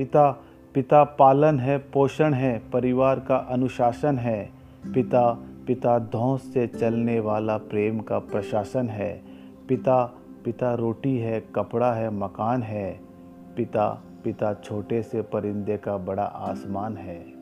पिता पिता पालन है, पोषण है, परिवार का अनुशासन है। पिता पिता धौस से चलने वाला प्रेम का प्रशासन है। पिता पिता रोटी है, कपड़ा है, मकान है। पिता पिता छोटे से परिंदे का बड़ा आसमान है।